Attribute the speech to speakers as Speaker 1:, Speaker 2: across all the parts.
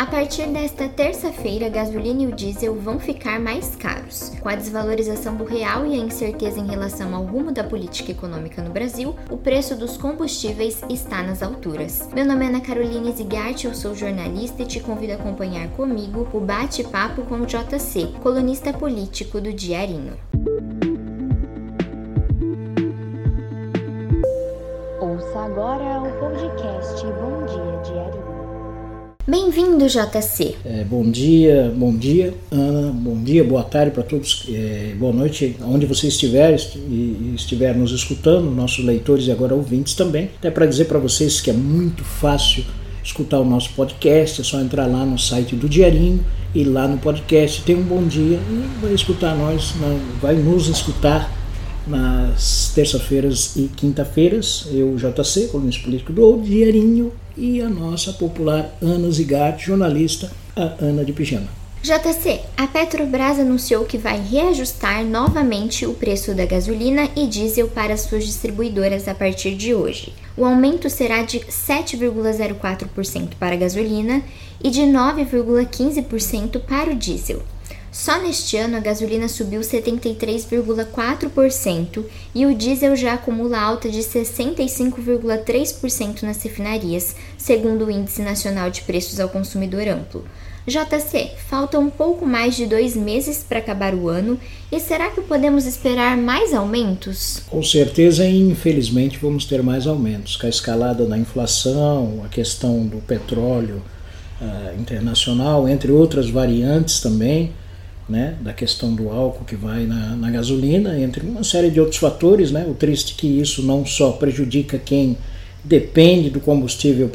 Speaker 1: A partir desta terça-feira, a gasolina e o diesel vão ficar mais caros. Com a desvalorização do real e a incerteza em relação ao rumo da política econômica no Brasil, o preço dos combustíveis está nas alturas. Meu nome é Ana Carolina Zigart, eu sou jornalista e te convido a acompanhar comigo o bate-papo com o JC, colunista político do Diarinho.
Speaker 2: Ouça agora
Speaker 1: Bem-vindo, JC.
Speaker 3: É, bom dia, bom dia, Ana, bom dia, boa tarde para todos, é, boa noite, onde você estiver e estiver nos escutando, nossos leitores e agora ouvintes também. Até para dizer para vocês que é muito fácil escutar o nosso podcast, é só entrar lá no site do Diarinho e lá no podcast tem um bom dia e vai escutar nós, vai nos escutar nas terça-feiras e quinta-feiras, eu, JC, colunista político do Diarinho, e a nossa popular Ana Zigatti, jornalista, a Ana de Pijama.
Speaker 1: JC, a Petrobras anunciou que vai reajustar novamente o preço da gasolina e diesel para suas distribuidoras a partir de hoje. O aumento será de 7,04% para a gasolina e de 9,15% para o diesel. Só neste ano a gasolina subiu 73,4% e o diesel já acumula alta de 65,3% nas refinarias, segundo o Índice Nacional de Preços ao Consumidor Amplo. JC, falta um pouco mais de dois meses para acabar o ano e será que podemos esperar mais aumentos?
Speaker 3: Com certeza e infelizmente vamos ter mais aumentos. Com a escalada da inflação, a questão do petróleo uh, internacional, entre outras variantes também, né, da questão do álcool que vai na, na, gasolina, entre uma série de outros fatores. Né, o triste é que isso não só prejudica quem depende do combustível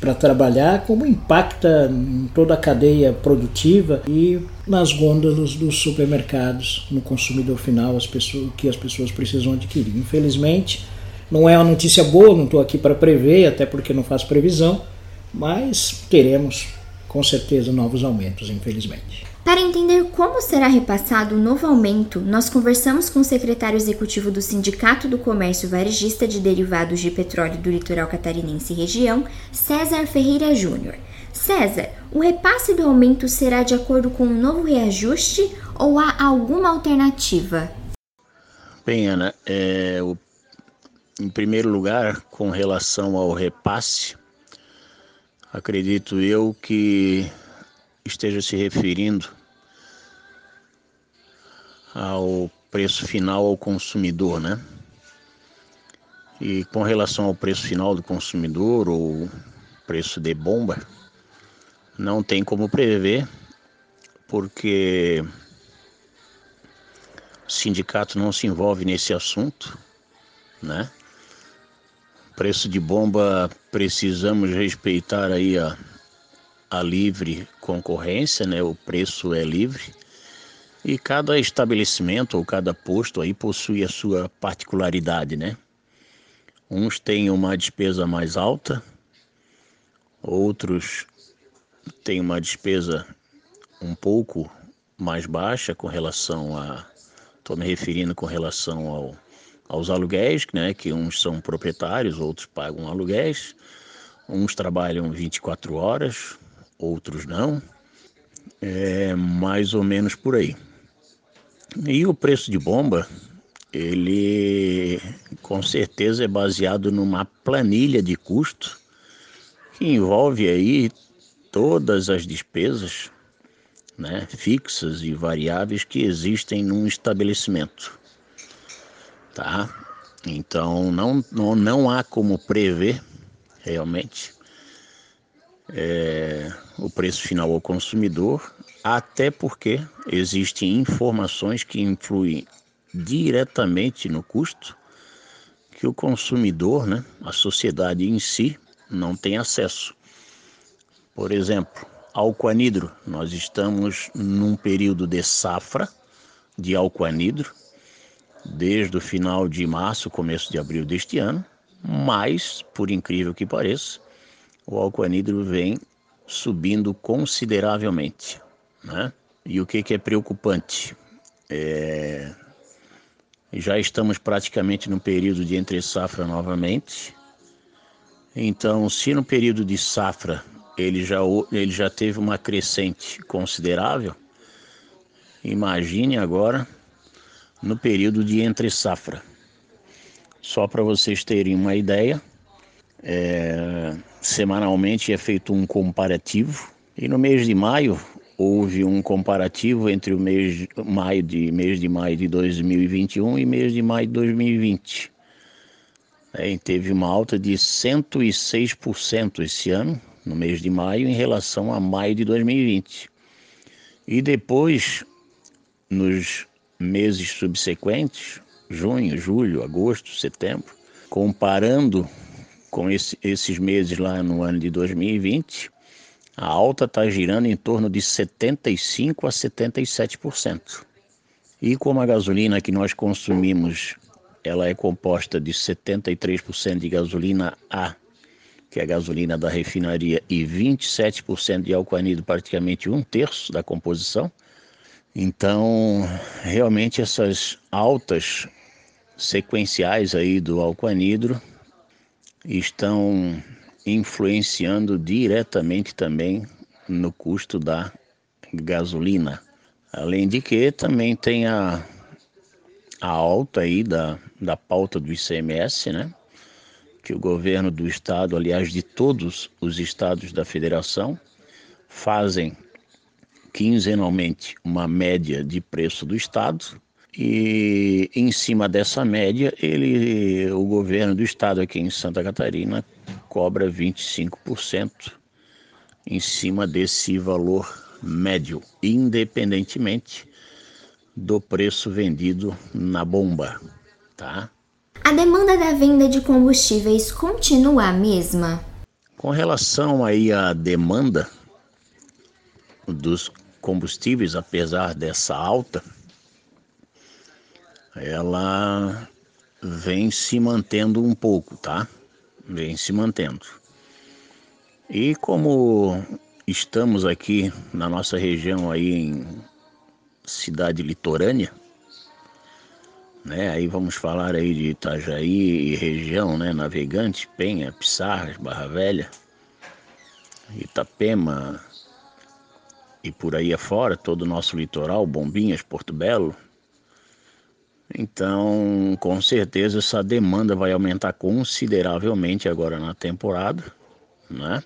Speaker 3: para trabalhar, como impacta em toda a cadeia produtiva e nas gôndolas dos supermercados, no consumidor final, as pessoas, que as pessoas precisam adquirir. Infelizmente, não é uma notícia boa, não estou aqui para prever, até porque não faço previsão, mas teremos com certeza novos aumentos, infelizmente.
Speaker 1: Para entender como será repassado o novo aumento, nós conversamos com o secretário executivo do Sindicato do Comércio Varejista de Derivados de Petróleo do Litoral Catarinense e Região, César Ferreira Júnior. César, o repasse do aumento será de acordo com um novo reajuste ou há alguma alternativa?
Speaker 4: Bem, Ana, é, o, em primeiro lugar, com relação ao repasse, acredito eu que esteja se referindo ao preço final ao consumidor, né? E com relação ao preço final do consumidor ou preço de bomba, não tem como prever, porque o sindicato não se envolve nesse assunto, né? Preço de bomba, precisamos respeitar aí a a livre concorrência, né? O preço é livre. E cada estabelecimento ou cada posto aí possui a sua particularidade, né? Uns têm uma despesa mais alta, outros têm uma despesa um pouco mais baixa com relação a estou me referindo com relação ao, aos aluguéis, né, que uns são proprietários, outros pagam aluguéis, uns trabalham 24 horas, outros não. É mais ou menos por aí. E o preço de bomba, ele com certeza é baseado numa planilha de custo que envolve aí todas as despesas né, fixas e variáveis que existem num estabelecimento. Tá? Então não, não, não há como prever realmente é, o preço final ao consumidor, até porque existem informações que influem diretamente no custo que o consumidor, né, a sociedade em si, não tem acesso. Por exemplo, álcool anidro. Nós estamos num período de safra de álcool anidro, desde o final de março, começo de abril deste ano, mas, por incrível que pareça, o álcool anidro vem subindo consideravelmente. Né? E o que, que é preocupante? É... Já estamos praticamente no período de entre safra novamente. Então, se no período de safra ele já, ele já teve uma crescente considerável. Imagine agora no período de entre safra. Só para vocês terem uma ideia, é, semanalmente é feito um comparativo e no mês de maio houve um comparativo entre o mês de maio de mês de maio de 2021 e mês de maio de 2020. É, teve uma alta de 106% esse ano, no mês de maio, em relação a maio de 2020. E depois, nos meses subsequentes, junho, julho, agosto, setembro, comparando com esse, esses meses lá no ano de 2020, a alta está girando em torno de 75% a 77%. E como a gasolina que nós consumimos, ela é composta de 73% de gasolina A, que é a gasolina da refinaria, e 27% de álcool anidro, praticamente um terço da composição. Então, realmente essas altas sequenciais aí do álcool anidro estão influenciando diretamente também no custo da gasolina. Além de que também tem a, a alta aí da, da pauta do ICMS, né? Que o governo do estado, aliás, de todos os estados da federação, fazem quinzenalmente uma média de preço do estado e em cima dessa média, ele, o governo do estado aqui em Santa Catarina cobra 25% em cima desse valor médio, independentemente do preço vendido na bomba, tá?
Speaker 1: A demanda da venda de combustíveis continua a mesma?
Speaker 4: Com relação aí à demanda dos combustíveis, apesar dessa alta, ela vem se mantendo um pouco, tá? Vem se mantendo. E como estamos aqui na nossa região aí em cidade litorânea, né? Aí vamos falar aí de Itajaí e região, né? Navegante, Penha, Pissarras, Barra Velha, Itapema e por aí afora, todo o nosso litoral, Bombinhas, Porto Belo, então, com certeza essa demanda vai aumentar consideravelmente agora na temporada, né?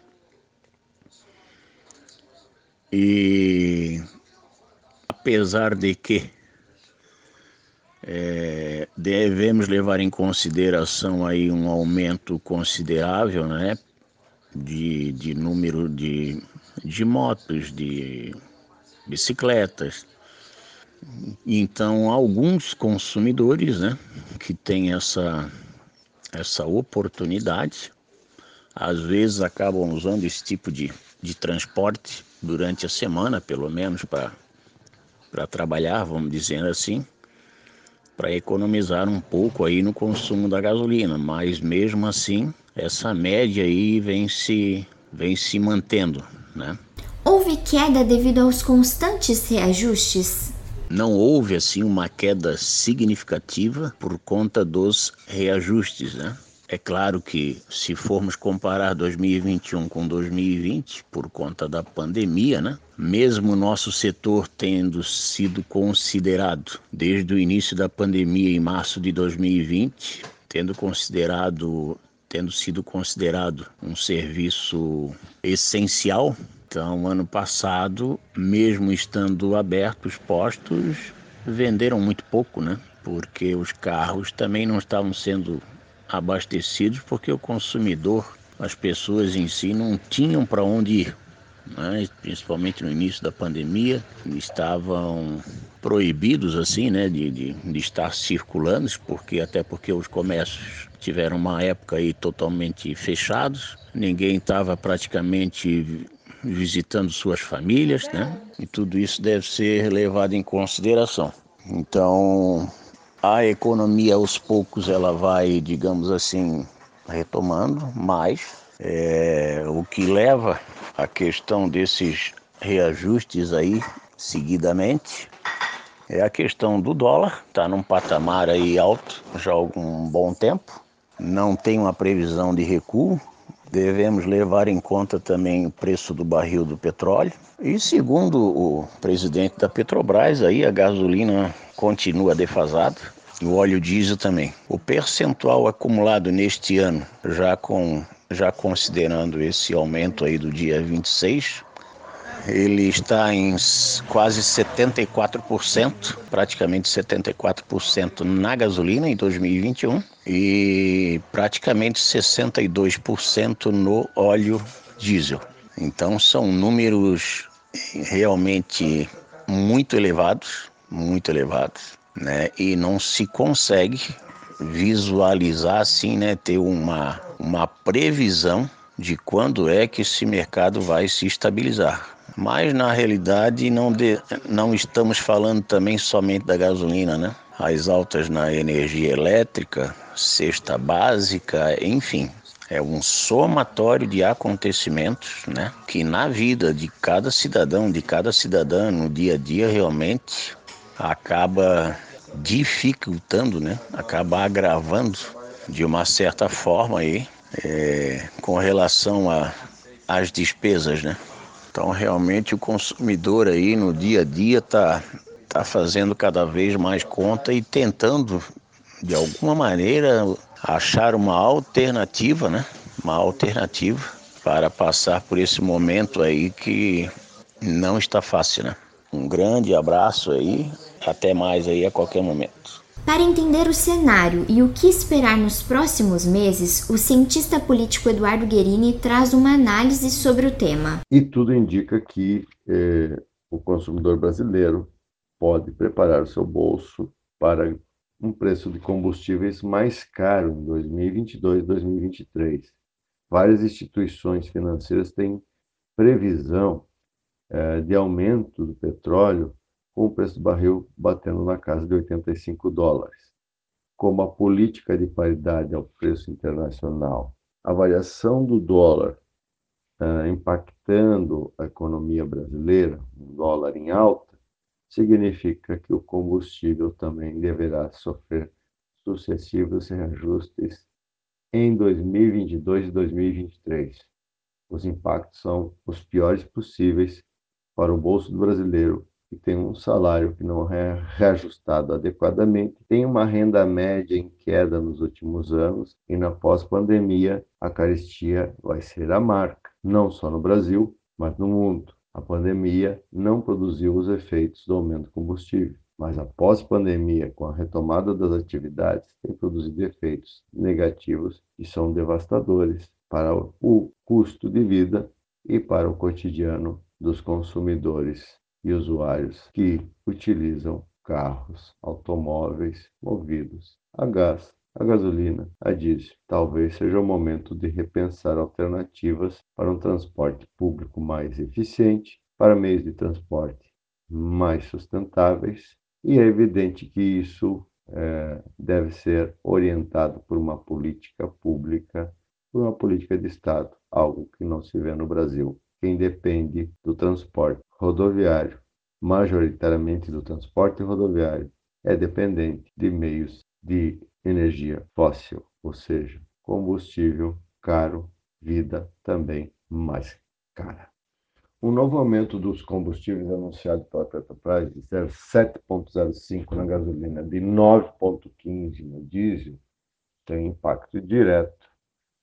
Speaker 4: E apesar de que é, devemos levar em consideração aí um aumento considerável, né, de, de número de, de motos, de bicicletas, então, alguns consumidores né, que têm essa, essa oportunidade, às vezes acabam usando esse tipo de, de transporte durante a semana, pelo menos para trabalhar, vamos dizer assim, para economizar um pouco aí no consumo da gasolina, mas mesmo assim essa média aí vem se, vem se mantendo, né?
Speaker 1: Houve queda devido aos constantes reajustes?
Speaker 4: Não houve assim uma queda significativa por conta dos reajustes, né? É claro que se formos comparar 2021 com 2020, por conta da pandemia, né? Mesmo o nosso setor tendo sido considerado desde o início da pandemia em março de 2020, tendo considerado tendo sido considerado um serviço essencial então, ano passado, mesmo estando abertos os postos, venderam muito pouco, né? Porque os carros também não estavam sendo abastecidos porque o consumidor, as pessoas em si não tinham para onde ir. Né? Principalmente no início da pandemia, estavam proibidos assim, né, de, de, de estar circulando, porque até porque os comércios tiveram uma época aí totalmente fechados, ninguém estava praticamente visitando suas famílias, né? E tudo isso deve ser levado em consideração. Então, a economia aos poucos ela vai, digamos assim, retomando, mas é, o que leva a questão desses reajustes aí seguidamente é a questão do dólar, está num patamar aí alto já há algum bom tempo, não tem uma previsão de recuo, Devemos levar em conta também o preço do barril do petróleo. E segundo o presidente da Petrobras, aí a gasolina continua defasada. E o óleo diesel também. O percentual acumulado neste ano, já com já considerando esse aumento aí do dia 26, ele está em quase 74%, praticamente 74% na gasolina em 2021 e praticamente 62% no óleo diesel. Então são números realmente muito elevados, muito elevados, né? E não se consegue visualizar assim, né, ter uma uma previsão de quando é que esse mercado vai se estabilizar. Mas na realidade não, de, não estamos falando também somente da gasolina, né? As altas na energia elétrica, cesta básica, enfim, é um somatório de acontecimentos, né? Que na vida de cada cidadão, de cada cidadã, no dia a dia, realmente acaba dificultando, né? Acaba agravando de uma certa forma aí é, com relação às despesas, né? Então, realmente, o consumidor aí no dia a dia está tá fazendo cada vez mais conta e tentando, de alguma maneira, achar uma alternativa, né? Uma alternativa para passar por esse momento aí que não está fácil, né? Um grande abraço aí, até mais aí a qualquer momento.
Speaker 1: Para entender o cenário e o que esperar nos próximos meses, o cientista político Eduardo Guerini traz uma análise sobre o tema.
Speaker 5: E tudo indica que eh, o consumidor brasileiro pode preparar o seu bolso para um preço de combustíveis mais caro em 2022 e 2023. Várias instituições financeiras têm previsão eh, de aumento do petróleo com o preço do barril batendo na casa de 85 dólares. Como a política de paridade ao preço internacional, a variação do dólar uh, impactando a economia brasileira, um dólar em alta, significa que o combustível também deverá sofrer sucessivos reajustes em 2022 e 2023. Os impactos são os piores possíveis para o bolso do brasileiro que tem um salário que não é reajustado adequadamente, tem uma renda média em queda nos últimos anos e na pós-pandemia a carestia vai ser a marca, não só no Brasil, mas no mundo. A pandemia não produziu os efeitos do aumento do combustível, mas a pós-pandemia, com a retomada das atividades, tem produzido efeitos negativos e são devastadores para o custo de vida e para o cotidiano dos consumidores e usuários que utilizam carros, automóveis movidos a gás, a gasolina, a diesel. Talvez seja o momento de repensar alternativas para um transporte público mais eficiente, para meios de transporte mais sustentáveis, e é evidente que isso é, deve ser orientado por uma política pública, por uma política de Estado, algo que não se vê no Brasil. Quem depende do transporte rodoviário, majoritariamente do transporte rodoviário, é dependente de meios de energia fóssil, ou seja, combustível caro, vida também mais cara. O novo aumento dos combustíveis anunciado pela Petrobras de 7,05 na gasolina, de 9,15 no diesel, tem impacto direto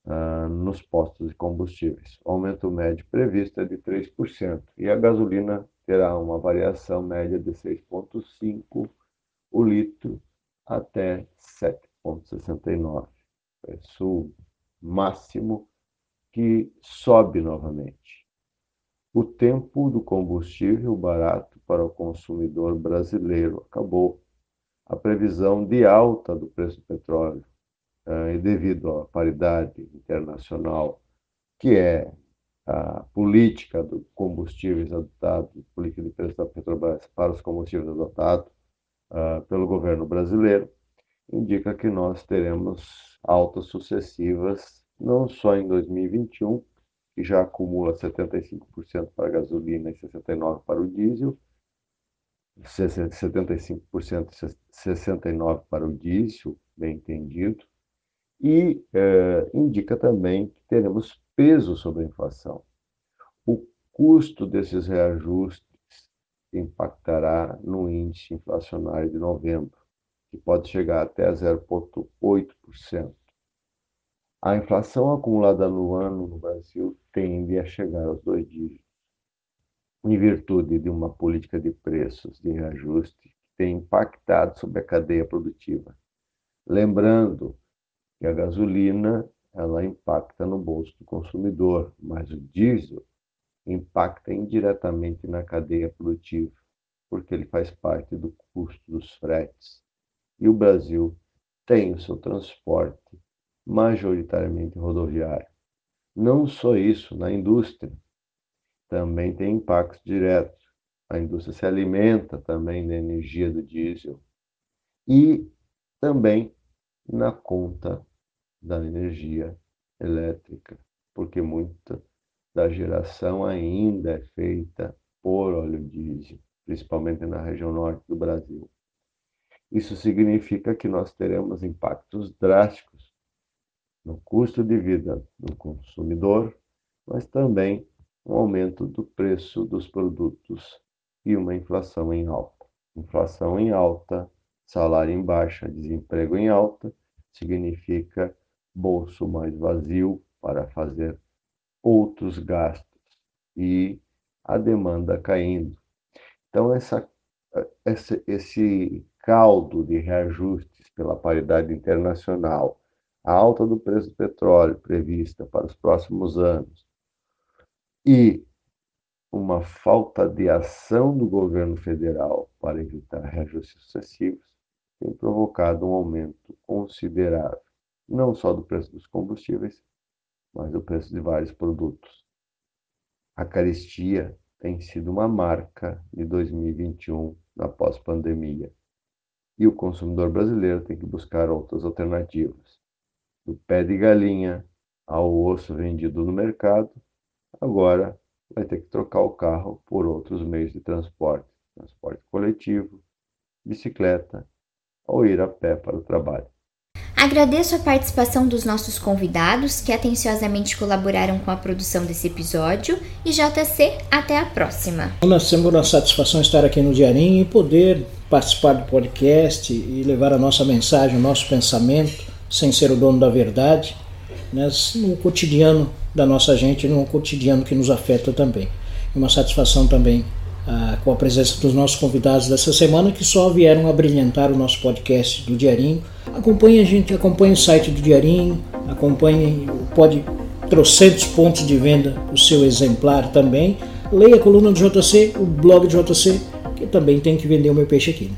Speaker 5: uh, nos postos de combustíveis. O aumento médio previsto é de 3%, e a gasolina terá uma variação média de 6,5 o litro até 7,69. Preço máximo que sobe novamente. O tempo do combustível barato para o consumidor brasileiro acabou. A previsão de alta do preço do petróleo, eh, devido à paridade internacional, que é a política do combustíveis adotado, política de preço da Petrobras para os combustíveis adotado uh, pelo governo brasileiro, indica que nós teremos altas sucessivas, não só em 2021, que já acumula 75% para a gasolina e 69% para o diesel, 75% e 69% para o diesel, bem entendido, e eh, indica também que teremos peso sobre a inflação. O custo desses reajustes impactará no índice inflacionário de novembro, que pode chegar até 0,8%. A inflação acumulada no ano no Brasil tende a chegar aos dois dígitos, em virtude de uma política de preços de reajuste que tem impactado sobre a cadeia produtiva. Lembrando a gasolina ela impacta no bolso do consumidor, mas o diesel impacta indiretamente na cadeia produtiva, porque ele faz parte do custo dos fretes. E o Brasil tem o seu transporte majoritariamente rodoviário. Não só isso, na indústria também tem impactos diretos. A indústria se alimenta também da energia do diesel e também na conta da energia elétrica, porque muita da geração ainda é feita por óleo diesel, principalmente na região norte do Brasil. Isso significa que nós teremos impactos drásticos no custo de vida do consumidor, mas também um aumento do preço dos produtos e uma inflação em alta. Inflação em alta, salário em baixa, desemprego em alta, significa bolso mais vazio para fazer outros gastos e a demanda caindo. Então, essa, esse, esse caldo de reajustes pela paridade internacional, a alta do preço do petróleo prevista para os próximos anos e uma falta de ação do governo federal para evitar reajustes sucessivos tem provocado um aumento considerável não só do preço dos combustíveis, mas do preço de vários produtos. A caristia tem sido uma marca de 2021 na pós-pandemia. E o consumidor brasileiro tem que buscar outras alternativas. Do pé de galinha ao osso vendido no mercado, agora vai ter que trocar o carro por outros meios de transporte, transporte coletivo, bicicleta ou ir a pé para o trabalho.
Speaker 1: Agradeço a participação dos nossos convidados que atenciosamente colaboraram com a produção desse episódio e JC, até a próxima.
Speaker 3: Nós temos uma satisfação estar aqui no Diarinho e poder participar do podcast e levar a nossa mensagem, o nosso pensamento, sem ser o dono da verdade, né, no cotidiano da nossa gente, no cotidiano que nos afeta também. Uma satisfação também ah, com a presença dos nossos convidados dessa semana que só vieram a brilhantar o nosso podcast do Diarinho. Acompanhe a gente, acompanhe o site do Diarinho, acompanhe, pode trocentos pontos de venda o seu exemplar também. Leia a coluna do JC, o blog do JC, que também tem que vender o meu peixe aqui.